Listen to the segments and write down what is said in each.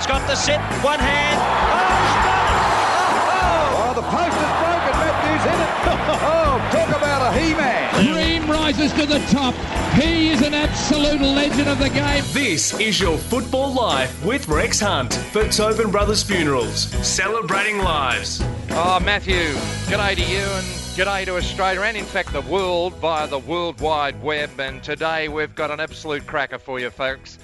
Martin's got the sit. One hand. Oh, he's done it. Oh, Oh, the post is broken. Matthews hit it. Oh, talk about a he-man. Dream rises to the top. He is an absolute legend of the game. This is your football life with Rex Hunt for Tobin Brothers Funerals, celebrating lives. Oh, Matthew, g'day to you and g'day to Australia and, in fact, the world via the World Wide Web. And today we've got an absolute cracker for you, folks.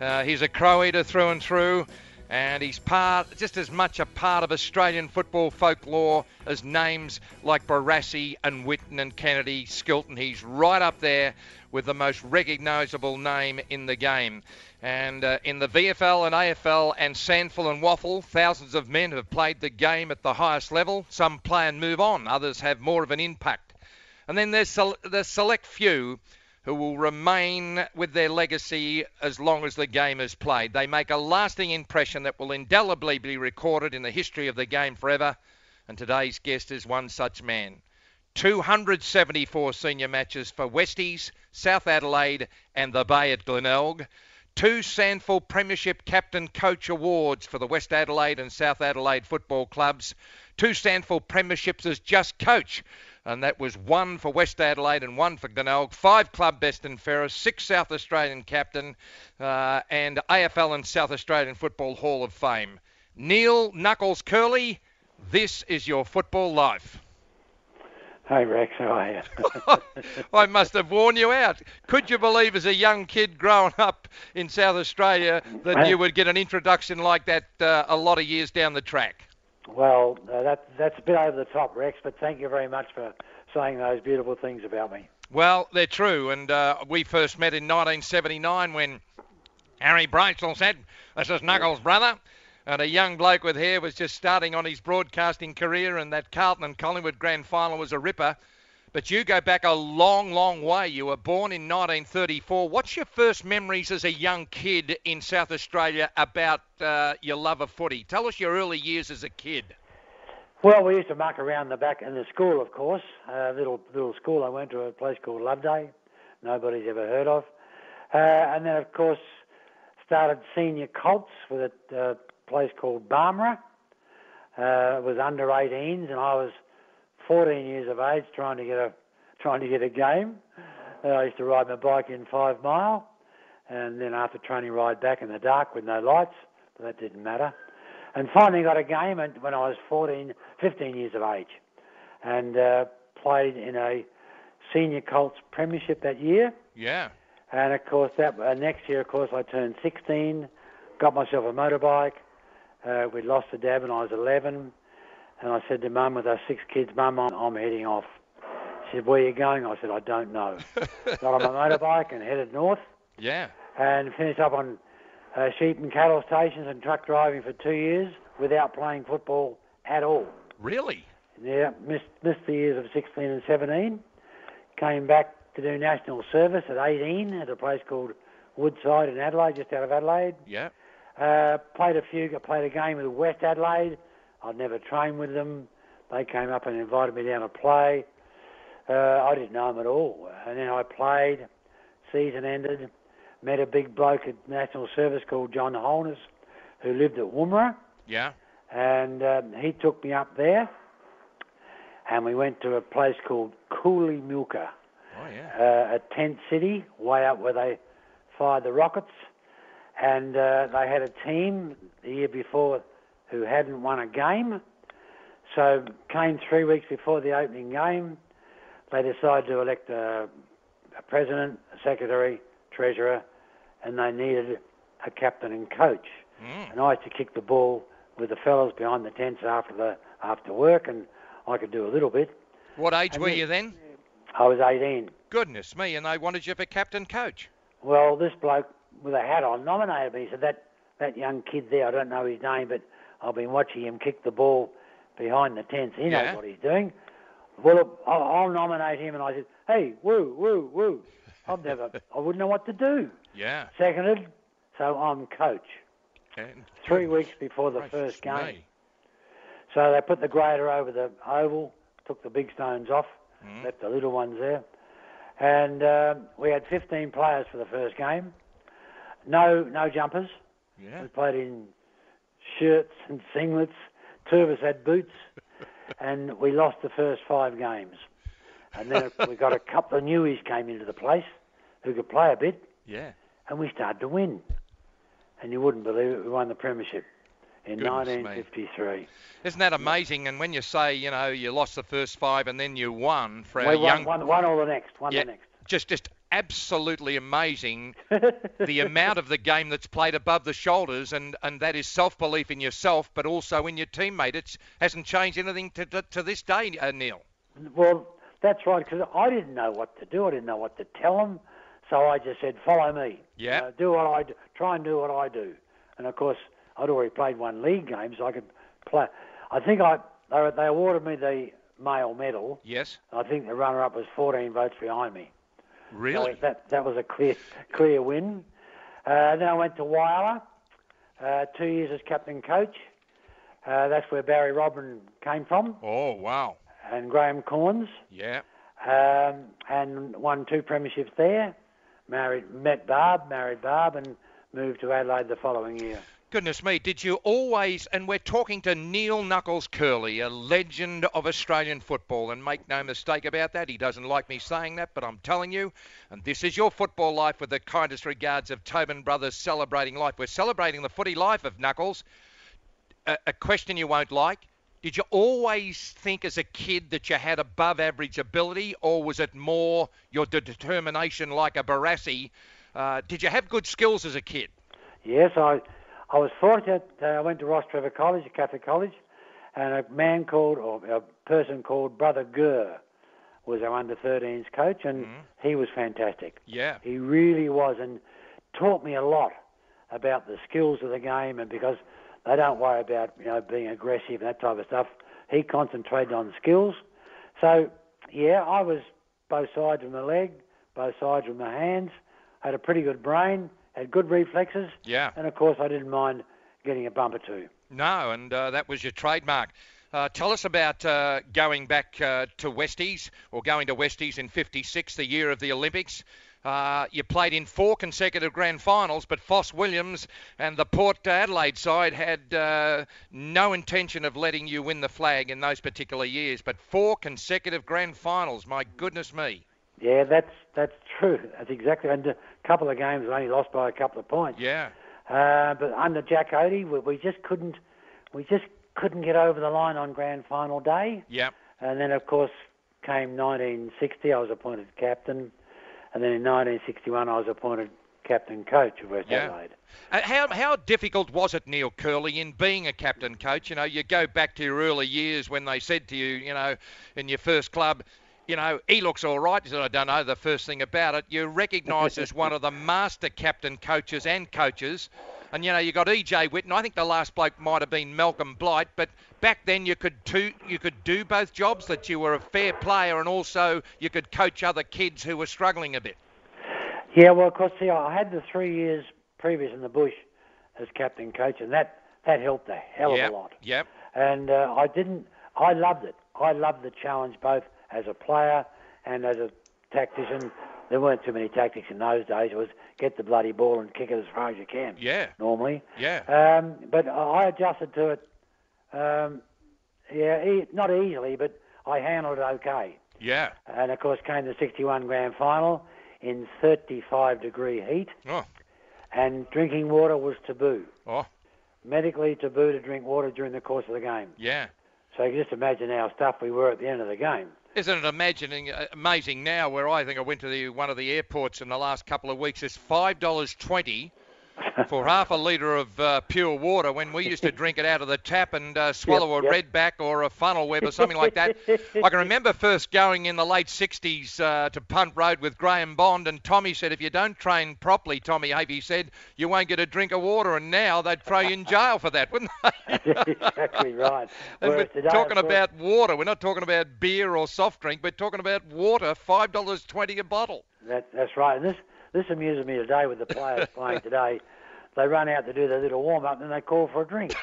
Uh, he's a crow eater through and through, and he's part, just as much a part of Australian football folklore as names like Barassi and Whitten and Kennedy, Skilton. He's right up there with the most recognisable name in the game. And uh, in the VFL and AFL and SANFL and WAFL, thousands of men have played the game at the highest level. Some play and move on, others have more of an impact. And then there's the select few who will remain with their legacy as long as the game is played. They make a lasting impression that will indelibly be recorded in the history of the game forever. And today's guest is one such man. 274 senior matches for Westies, South Adelaide, and the Bay at Glenelg. Two SANFL Premiership Captain Coach Awards for the West Adelaide and South Adelaide football clubs. Two SANFL Premierships as just coach, and that was one for West Adelaide and one for Glenelg. Five club best and fairest, six South Australian captain, uh, and AFL and South Australian Football Hall of Fame. Neil Knuckles Kerley, this is your football life. Hey Rex, how are you? I must have worn you out. Could you believe, as a young kid growing up in South Australia, that you would get an introduction like that uh, a lot of years down the track? Well, uh, that that's a bit over the top, Rex, but thank you very much for saying those beautiful things about me. Well, they're true, and uh, we first met in 1979 when Harry Brayshaw said, "This is Knuckles' brother." And a young bloke with hair was just starting on his broadcasting career, and that Carlton and Collingwood grand final was a ripper. But you go back a long, long way. You were born in 1934. What's your first memories as a young kid in South Australia about uh, your love of footy? Tell us your early years as a kid. Well, we used to muck around the back in the school, of course. A little little school. I went to a place called Loveday. Nobody's ever heard of. Uh, and then, of course, started senior Colts with a uh, place called Barmera. Uh, it was under 18s, and I was 14 years of age, trying to get a trying to get a game. Uh, I used to ride my bike in five mile, and then after training, ride back in the dark with no lights. But that didn't matter. And finally got a game when I was 14, 15 years of age, and uh, played in a senior Colts premiership that year. Yeah. And of course, that uh, next year, of course, I turned 16, got myself a motorbike. Uh, we lost the dad when I was 11, and I said to Mum, with our six kids, Mum, I'm, I'm heading off. She said, "Where are you going?" I said, "I don't know." got on my motorbike and headed north, Yeah. and finished up on uh, sheep and cattle stations and truck driving for two years without playing football at all. Really? Yeah, missed missed the years of 16 and 17. Came back to do national service at 18 at a place called Woodside in Adelaide, just out of Adelaide. Yeah. Uh, played a few, played a game with West Adelaide. I'd never trained with them. They came up and invited me down to play. Uh, I didn't know them at all. And then I played. Season ended. Met a big bloke at national service called John Holness, who lived at Woomera Yeah. and um, he took me up there, and we went to a place called Koolymilka, Oh yeah. uh, a tent city way up where they fired the rockets, and uh, they had a team the year before who hadn't won a game, so came three weeks before the opening game. They decided to elect a, a president, a secretary, treasurer, and they needed a captain and coach. Mm. And I used to kick the ball with the fellas behind the tents after the after work, and I could do a little bit. What age And were you then? I was 18. Goodness me, and they wanted you for captain coach. Well, this bloke with a hat on nominated me. He said, that, that young kid there, I don't know his name, but I've been watching him kick the ball behind the tents. He Yeah. knows what he's doing. Well, I'll, I'll nominate him. And I said, hey, woo, woo, woo. I've never, I wouldn't know what to do. Yeah. Seconded, so I'm coach. And Three weeks before the first game. me. So they put the grader over the oval, took the big stones off, Mm. left the little ones there. And um we had 15 players for the first game. No, no jumpers. Yeah. We played in shirts and singlets. Two of us had boots, and we lost the first five games. And then we got a couple of newies came into the place who could play a bit, Yeah. and we started to win. And you wouldn't believe it, we won the premiership in Goodness me. 1953. Isn't that amazing? And when you say, you know, you lost the first five and then you won for We our won, young, won, won all the next, won yeah, the next. just just absolutely amazing the amount of the game that's played above the shoulders, and, and that is self belief in yourself, but also in your teammate. It hasn't changed anything to, to, to this day, uh, Neil. Well, that's right, because I didn't know what to do. I didn't know what to tell them. So I just said, follow me. Yeah. You know, do what I do. Try and do what I do. And of course, I'd already played one league game, so I could play. I think I they, they awarded me the male medal. Yes, I think the runner-up was 14 votes behind me. Really. So that that was a clear clear win. Uh, then I went to Whyalla, uh, two years as captain coach. Uh, that's where Barrie Robran came from, Oh wow. and Graham Cornes. Yeah. um, and won two premierships there. Married, met Barb, married Barb, and moved to Adelaide the following year. Goodness me, did you always, and we're talking to Neil Knuckles Kerley, a legend of Australian football, and make no mistake about that, he doesn't like me saying that, but I'm telling you, and this is your football life with the kindest regards of Tobin Brothers celebrating life. We're celebrating the footy life of Knuckles. A, a question you won't like. Did you always think as a kid that you had above average ability, or was it more your de- determination like a Barassi? Uh, did you have good skills as a kid? Yes, I, I was fortunate. Uh, I went to Rostrevor College, a Catholic college, and a man called, or a person called Brother Gurr was our under 13s coach, and he was fantastic. Yeah. He really was, and taught me a lot about the skills of the game, and because they don't worry about you know being aggressive and that type of stuff, he concentrated on skills. So yeah, I was both sides of my leg, both sides of my hands, had a pretty good brain, had good reflexes, Yeah. and of course I didn't mind getting a bumper too. No, and uh, that was your trademark. Uh, tell us about uh, going back uh, to Westies or going to Westies in '56, the year of the Olympics. Uh, you played in four consecutive grand finals, but Foss Williams and the Port Adelaide side had uh, no intention of letting you win the flag in those particular years. But four consecutive grand finals, my goodness me. Yeah, that's that's true. That's exactly. And a couple of games only lost by a couple of points. Yeah, Uh, but under Jack Oatey, we, we just couldn't, we just couldn't get over the line on grand final day. yeah, And then, of course, came 1960. I was appointed captain, and then in 1961 I was appointed captain coach of West Yeah. Adelaide. Uh, How, how difficult was it, Neil Kerley, in being a captain coach? You know, you go back to your early years when they said to you, you know, in your first club, you know, he looks all right. You said, I don't know the first thing about it. You're recognised as one of the master captain coaches and coaches. And, you know, you got E.J. Whitten. I think the last bloke might have been Malcolm Blight. But back then you could, two, you could do both jobs, that you were a fair player and also you could coach other kids who were struggling a bit. Yeah, well, of course, see, I had the three years previous in the bush as captain coach, and that that helped a hell yep, of a lot. Yep. and uh, I didn't. I loved it. I loved the challenge both as a player and as a tactician. There weren't too many tactics in those days. It was get the bloody ball and kick it as far as you can. Yeah. Normally. Yeah. Um, but I adjusted to it. Um, yeah, e- not easily, but I handled it okay. Yeah. And of course, came the '61 grand final in 35 degree heat, Oh. and drinking water was taboo. Oh. Medically taboo to drink water during the course of the game. Yeah. So you can just imagine how stuffed we were at the end of the game. Isn't it uh, amazing now where I think I went to the, one of the airports in the last couple of weeks, it's $5.20 for half a litre of uh, pure water when we used to drink it out of the tap and uh, swallow Yep, a yep. redback or a funnel web or something like that. I can remember first going in the late 60s uh, to Punt Road with Graham Bond and Tommy said, if you don't train properly, Tommy Hafey said, you won't get a drink of water and now they'd throw you in jail for that, wouldn't they? exactly right. We're today, talking about water. We're not talking about beer or soft drink. We're talking about water, five dollars twenty a bottle. That, that's right. And this this amuses me today with the players playing today. They run out to do their little warm up, and then they call for a drink.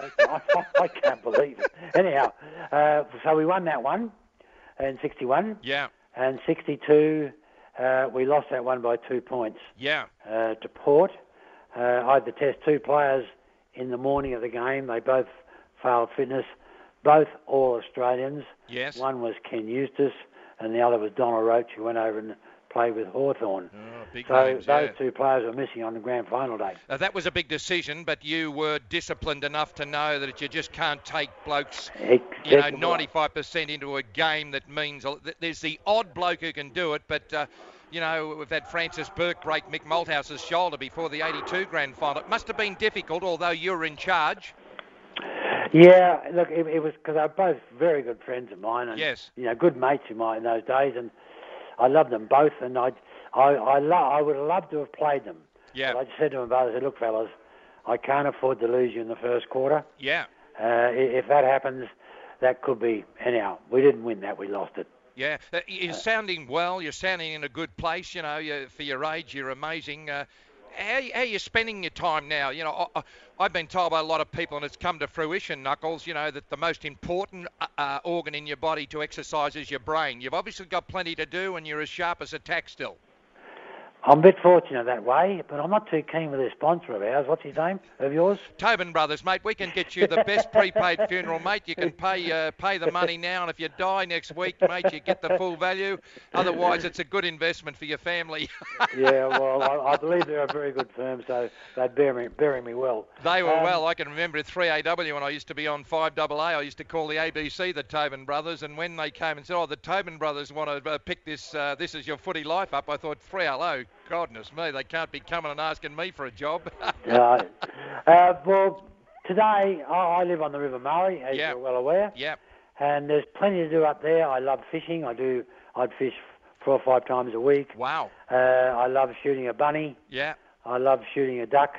I, I, I can't believe it. Anyhow, uh, so we won that one in '61, Yeah, and '62 uh, we lost that one by two points yeah, uh, to Port. Uh, I had to test two players in the morning of the game. They both failed fitness. Both all Australians. Yes. One was Ken Eustace, and the other was Donald Roach, who went over and played with Hawthorn. Oh, so names, those yeah. two players were missing on the grand final day. Uh, that was a big decision, but you were disciplined enough to know that you just can't take blokes, you know, 95% into a game that means there's the odd bloke who can do it, but. Uh, you know, we've had Francis Bourke break Mick Malthouse's shoulder before the 82 grand final. It must have been difficult, although you were in charge. Yeah, look, it, it was because they're both very good friends of mine, and Yes. you know, good mates of mine in those days, and I love them both, and I, I, I, lo- I would have loved to have played them. Yeah. But I just said to them both, I said, look, fellas, I can't afford to lose you in the first quarter. Yeah. Uh, if that happens, that could be. Anyhow, we didn't win that; we lost it. Yeah, uh, you're sounding well. You're sounding in a good place. You know, you, for your age, you're amazing. Uh, how, how are you spending your time now? You know, I, I- I've been told by a lot of people, and it's come to fruition, Knuckles. You know that the most important uh, uh, organ in your body to exercise is your brain. You've obviously got plenty to do, and you're as sharp as a tack still. I'm a bit fortunate that way, but I'm not too keen with this sponsor of ours. What's his name? Of yours? Tobin Brothers, mate, we can get you the best prepaid funeral, mate. You can pay uh, pay the money now, and if you die next week, mate, you get the full value. Otherwise, it's a good investment for your family. yeah, well, I, I believe they're a very good firm, so they'd bury me, bury me well. They were Um, well. I can remember at 3AW when I used to be on 5AA. I used to call the ABC the Tobin Brothers, and when they came and said, "Oh, the Tobin Brothers want to uh, pick this, uh, this is your footy life up," I thought, "3LO, goodness me, they can't be coming and asking me for a job." Yeah. Uh, well, today I, live on the River Murray, as Yeah. you're well aware, yep. and there's plenty to do up there. I love fishing. I do. I'd fish four or five times a week. Wow. Uh, I love shooting a bunny. Yeah. I love shooting a duck.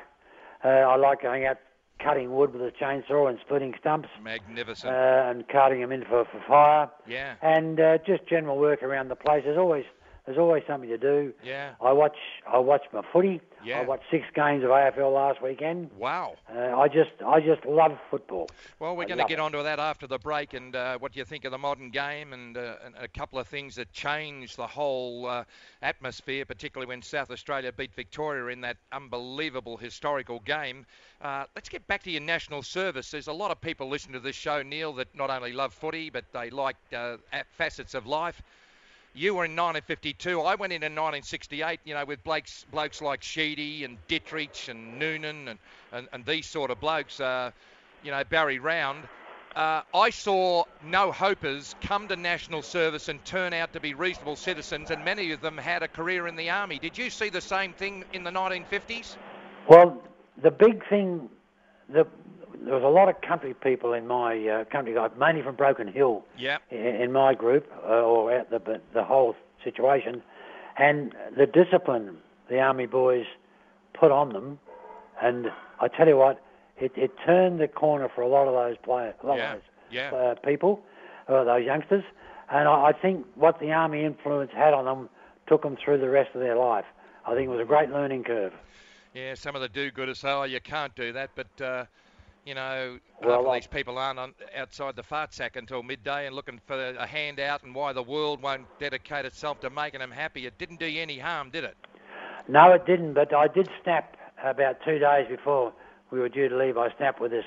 Uh, I like going out cutting wood with a chainsaw and splitting stumps uh, Magnificent. and carting them in for, for fire. yeah. And uh, just general work around the place. There's always there's always something to do. Yeah. I watch I watch my footy. Yeah. I watched six games of AFL last weekend. Wow. Uh, I just I just love football. Well, we're I going to get it. onto that after the break and uh, what do you think of the modern game and, uh, and a couple of things that changed the whole uh, atmosphere, particularly when South Australia beat Victoria in that unbelievable historical game. Uh, let's get back to your national service. There's a lot of people listening to this show, Neil, that not only love footy, but they like uh, facets of life. You were in 1952. I went in in 1968, you know, with blokes, blokes like Sheedy and Dittrich and Noonan and, and, and these sort of blokes, uh, you know, Barry Round. Uh, I saw no hopers come to national service and turn out to be reasonable citizens, and many of them had a career in the army. Did you see the same thing in the 1950s? Well, the big thing, the, there was a lot of country people in my uh, country, guys, mainly from Broken Hill. Yeah. in, in my group uh, or at the the whole situation, and the discipline the army boys put on them, and I tell you what, it, it turned the corner for a lot of those players, a lot Yeah, of yeah. those uh, people, uh, those youngsters, and I, I think what the army influence had on them took them through the rest of their life. I think it was a great learning curve. Yeah, some of the do-gooders say, oh, you can't do that, but, uh, you know, Well, half of these people aren't on, outside the fart sack until midday and looking for a handout and why the world won't dedicate itself to making them happy. It didn't do you any harm, did it? No, it didn't, but I did snap about two days before we were due to leave. I snapped with this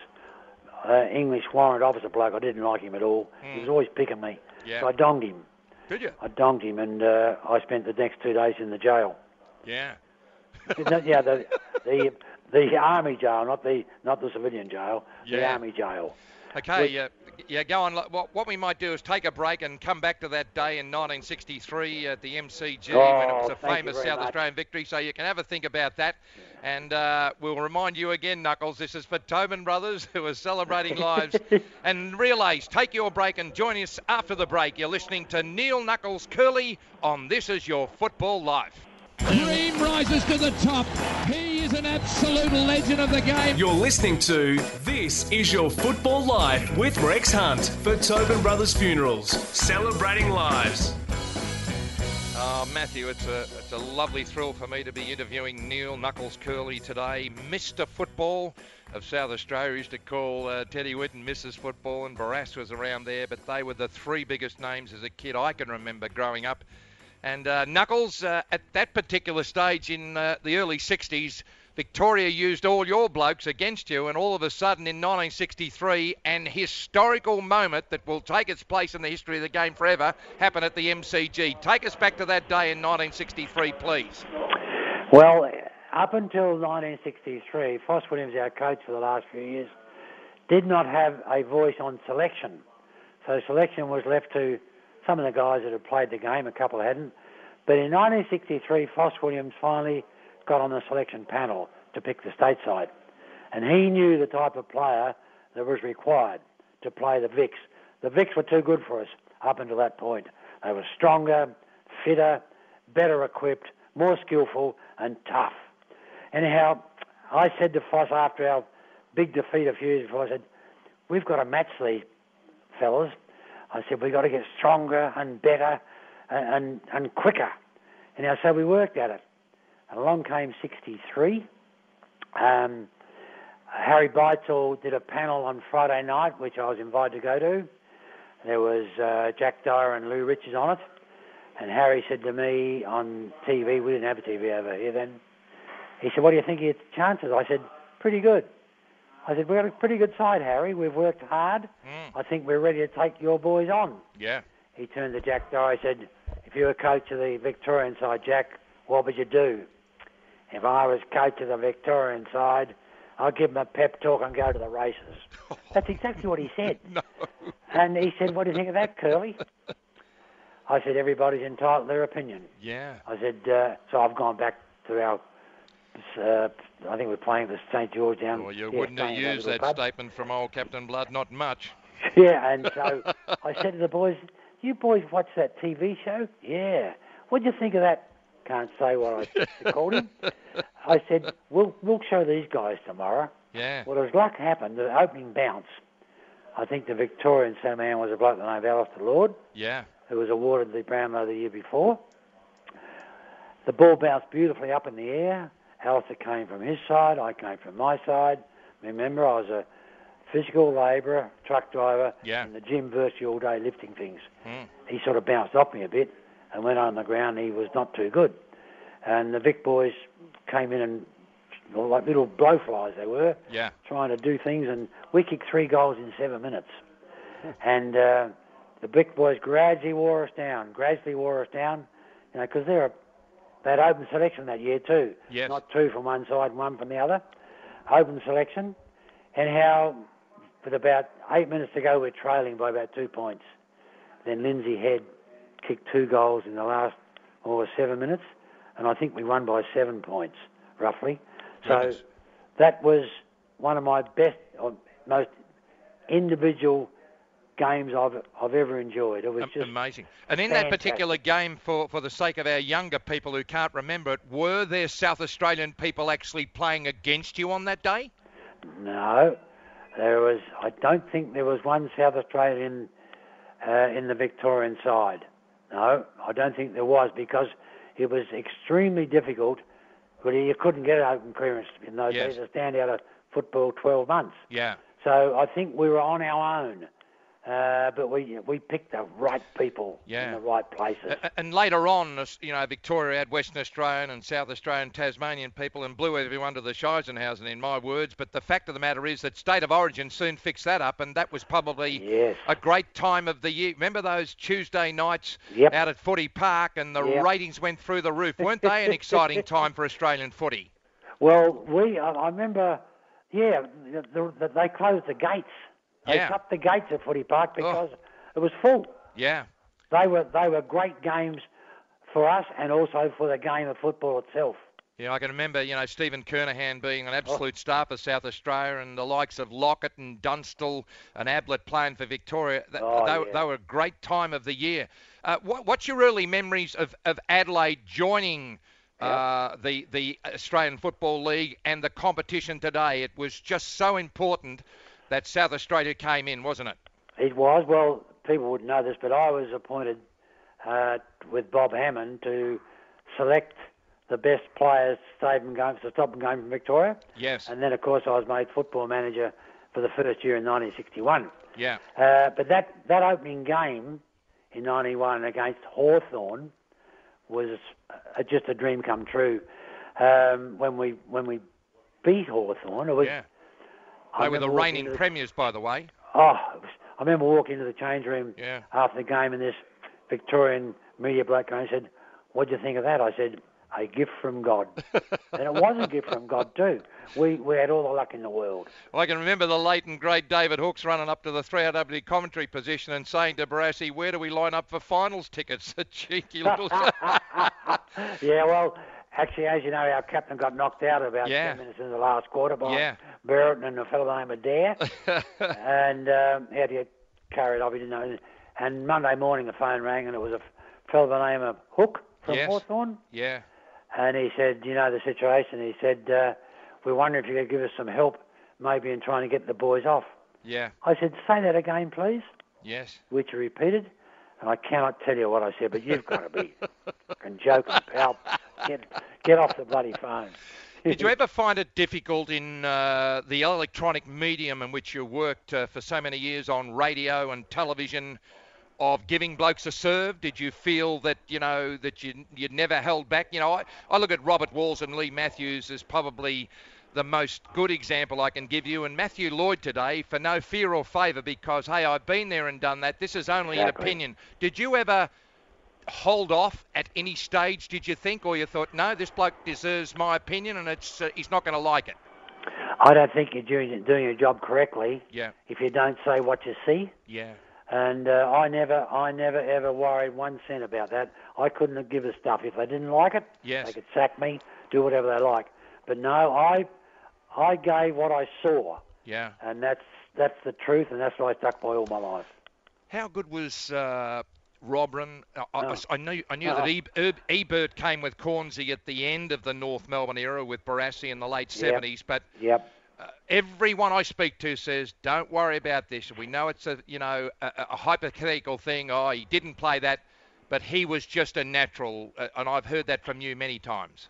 uh, English warrant officer bloke. I didn't like him at all. He was always picking me. Yeah. So I donged him. Did you? I donged him, and uh, I spent the next two days in the jail. Yeah. Yeah, the, the the army jail, not the not the civilian jail. The army jail. Okay, uh, yeah, go on. What, what we might do is take a break and come back to that day in 1963 at the MCG when it was Oh, a famous South much. Australian victory. So you can have a think about that. And uh, we'll remind you again, Knuckles, this is for Tobin Brothers who are celebrating lives. and relays, take your break and join us after the break. You're listening to Neil Knuckles Kerley on This Is Your Football Life. Cream rises to the top. He is an absolute legend of the game. You're listening to This Is Your Football Life with Rex Hunt for Tobin Brothers Funerals, celebrating lives. Oh, Matthew, it's a it's a lovely thrill for me to be interviewing Neil Knuckles Kerley today, Mr. Football of South Australia. Used to call uh, Teddy Whitten Mrs. Football, and Barras was around there, but they were the three biggest names as a kid I can remember growing up. And uh, Knuckles, uh, at that particular stage in uh, the early 60s, Victoria used all your blokes against you, and all of a sudden in 1963, an historical moment that will take its place in the history of the game forever happened at the MCG. Take us back to that day in 1963, please. Well, up until 1963, Foss Williams, our coach for the last few years, did not have a voice on selection. So selection was left to some of the guys that had played the game, a couple hadn't. But in 1963, Foss Williams finally got on the selection panel to pick the stateside. And he knew the type of player that was required to play the Vics. The Vics were too good for us up until that point. They were stronger, fitter, better equipped, more skillful, and tough. Anyhow, I said to Foss after our big defeat a few years before, I said, we've got to match these fellas. I said, we've got to get stronger and better and, and, and quicker. And so we worked at it. And along came 63. Um, Harry Beitzel did a panel on Friday night, which I was invited to go to. There was uh, Jack Dyer and Lou Richards on it. And Harry said to me on TV, we didn't have a TV over here then, he said, what do you think of your chances? I said, pretty good. I said, we've got a pretty good side, Harry. We've worked hard. Mm. I think we're ready to take your boys on. Yeah. He turned to Jack Dyer. He said, if you were coach of the Victorian side, Jack, what would you do? If I was coach of the Victorian side, I'd give him a pep talk and go to the races. That's exactly what he said. No. And he said, what do you think of that, Kerley? I said, everybody's entitled to their opinion. Yeah. I said, uh, so I've gone back to our, uh, I think we're playing the St George down. Well, you yeah, wouldn't have used that pub. statement from old Captain Blood, not much. Yeah, and so I said to the boys, "You boys watch that TV show? Yeah. What do you think of that?" Can't say what I called him. I said, "We'll we'll show these guys tomorrow." Yeah. Well, as luck happened, the opening bounce. I think the Victorian man was a bloke named Alistair Lord, Yeah. who was awarded the Brownlow the year before. The ball bounced beautifully up in the air. Alistair came from his side, I came from my side. Remember, I was a physical labourer, truck driver, Yeah. in the gym virtually all day lifting things. Mm. He sort of bounced off me a bit and went on the ground. He was not too good. And the Vic boys came in and, like little blowflies they were, Yeah. trying to do things, and we kicked three goals in seven minutes. and uh, the Vic boys gradually wore us down, gradually wore us down, you know, because they're a, they had open selection that year too. Yes. Not two from one side and one from the other. Open selection. And how, with about eight minutes to go, we're trailing by about two points. Then Lindsay Head kicked two goals in the last, or seven minutes, and I think we won by seven points, roughly. So Goodness. that was one of my best, or most individual games I've I've ever enjoyed. It was just Amazing. And in that particular game, for, for the sake of our younger people who can't remember it, were there South Australian people actually playing against you on that day? no. There was. I don't think there was one South Australian uh, in the Victorian side. No, I don't think there was because it was extremely difficult. But you couldn't get an open clearance in those Yes. days to stand out of football 12 months. Yeah. So I think we were on our own. Uh, but we we picked the right people Yeah. in the right places. And later on, you know, Victoria had Western Australian and South Australian, Tasmanian people and blew everyone to the Scheisenhausen, in my words. But the fact of the matter is that State of Origin soon fixed that up, and that was probably Yes. a great time of the year. Remember those Tuesday nights Yep. out at Footy Park, and the Yep. ratings went through the roof, weren't they? An exciting time for Australian footy. Well, we I, remember, yeah, the, the, they closed the gates. They Yeah. shut the gates at Footy Park because it was full. Yeah. They were they were great games for us and also for the game of football itself. Yeah, I can remember, you know, Stephen Kernahan being Oh. an absolute star for South Australia and the likes of Lockett and Dunstall and Ablett playing for Victoria. Th- Oh, they, yeah. they were a great time of the year. Uh, what, what's your early memories of, of Adelaide joining uh, the, the Australian Football League and the competition today? It was just so important that South Australia came in, wasn't it? It was well, people wouldn't know this, but I was appointed uh, with Bob Hammond to select the best players to stay from going to stop them going from Victoria. Yes. And then, of course, I was made football manager for the first year in 1961. Yeah. Uh, but that, that opening game in 91 against Hawthorn was uh, just a dream come true. Um, when we when we beat Hawthorn. It was. Yeah. I They were the reigning the- premiers, by the way. Oh, was, I remember walking into the change room Yeah. after the game, and this Victorian media bloke came and said, "What do you think of that?" I said, "A gift from God," and it was a gift from God too. We we had all the luck in the world. I can remember the late and great David Hookes running up to the 3RW commentary position and saying to Barassi, "Where do we line up for finals tickets?" A cheeky little. yeah, well, actually, as you know, our captain got knocked out about Yeah. 10 minutes in the last quarter by Yeah. Barrett and a fellow named the name of Dare. and um, he had to get carried off. He didn't know. And Monday morning, the phone rang, and it was a fellow by the name of Hook from Yes. Hawthorn. yeah. And he said, you know the situation. He said, uh, we wonder if you could give us some help, maybe in trying to get the boys off. Yeah. I said, say that again, please. Yes. Which he repeated, and I cannot tell you what I said, but you've got to be fucking joking, pal. Get, get off the bloody phone. Did you ever find it difficult in uh, the electronic medium in which you worked uh, for so many years on radio and television of giving blokes a serve? Did you feel that, you know, that you, you'd never held back? You know, I, I look at Robert Walls and Leigh Matthews as probably the most good example I can give you, and Matthew Lloyd today for no fear or favour because, hey, I've been there and done that. This is only Exactly. an opinion. Did you ever hold off at any stage, did you think, or you thought, no, this bloke deserves my opinion and it's uh, he's not going to like it? I don't think you're doing, doing your job correctly Yeah, if you don't say what you see. yeah, And uh, I never, I never ever worried one cent about that. I couldn't give a stuff if they didn't like it. Yes. They could sack me, do whatever they like. But no, I, I gave what I saw, yeah. and that's that's the truth, and that's what I stuck by all my life. How good was uh, Robran? I, I- Oh. I knew, I knew Oh. that e- Eb- Ebert came with Cornsey at the end of the North Melbourne era with Barassi in the late Yep. 70s, but Yep. uh, everyone I speak to says, "Don't worry about this. We know it's a you know a, a hypothetical thing. Oh, he didn't play that, but he was just a natural." Uh, and I've heard that from you many times.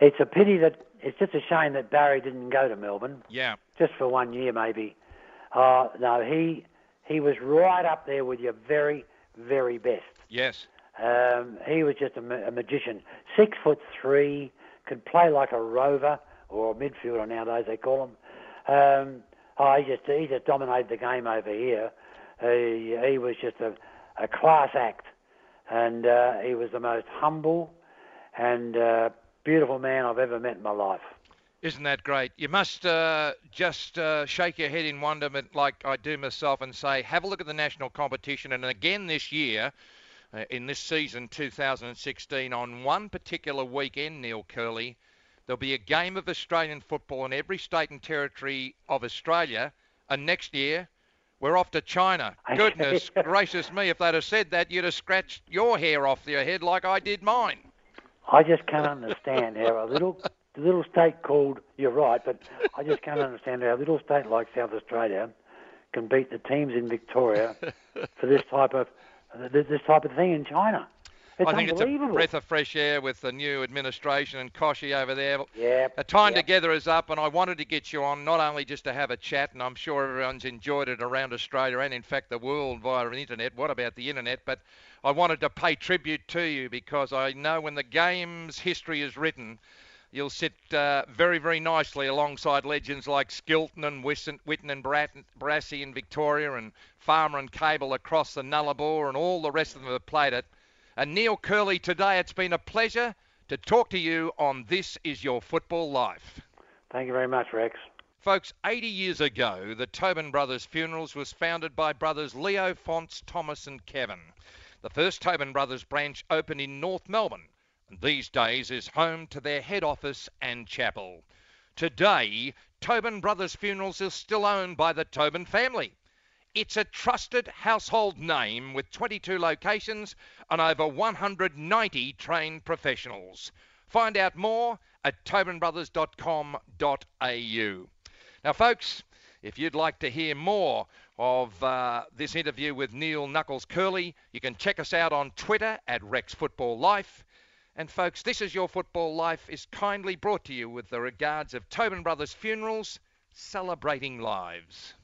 It's a pity that it's just a shame that Barry didn't go to Melbourne. Yeah, just for one year maybe. Uh, no, he he was right up there with your very very best. yes, Um, he was just a, ma- a magician. Six foot three, could play like a rover or a midfielder nowadays they call him. Um, oh, he just he just dominated the game over here. He, he was just a, a class act, and uh, he was the most humble and uh, beautiful man I've ever met in my life. Isn't that great? You must uh, just uh, shake your head in wonderment, like I do myself, and say, have a look at the national competition. And again this year, uh, in this season 2016, on one particular weekend, Neil Kerley, there'll be a game of Australian football in every state and territory of Australia. And next year, we're off to China. Goodness gracious me, if they'd have said that, you'd have scratched your hair off your head like I did mine. I just can't understand how a little a little state called you're right, but I just can't understand how a little state like South Australia can beat the teams in Victoria for this type of this type of thing in China. It's I think it's a unbelievable. breath of fresh air with the new administration and Koshy over there. yeah. A time yep. together is up, and I wanted to get you on not only just to have a chat, and I'm sure everyone's enjoyed it around Australia and, in fact, the world via the internet. What about the internet? But I wanted to pay tribute to you because I know when the game's history is written, you'll sit uh, very, very nicely alongside legends like Skilton and Whitten and Brat- Barassi in Victoria and Farmer and Cable across the Nullarbor and all the rest of them have played it. And Neil Kerley, today it's been a pleasure to talk to you on This Is Your Football Life. Thank you very much, Rex. Folks, 80 years ago, the Tobin Brothers Funerals was founded by brothers Leo Fonts, Thomas, and Kevin. The first Tobin Brothers branch opened in North Melbourne, and these days is home to their head office and chapel. Today, Tobin Brothers Funerals is still owned by the Tobin family. It's a trusted household name with 22 locations and over 190 trained professionals. Find out more at tobinbrothers.com.au. Now, folks, if you'd like to hear more of uh, this interview with Neil Knuckles Kerley, you can check us out on Twitter at Rex Football Life. And folks, this is your football life is kindly brought to you with the regards of Tobin Brothers Funerals, celebrating lives.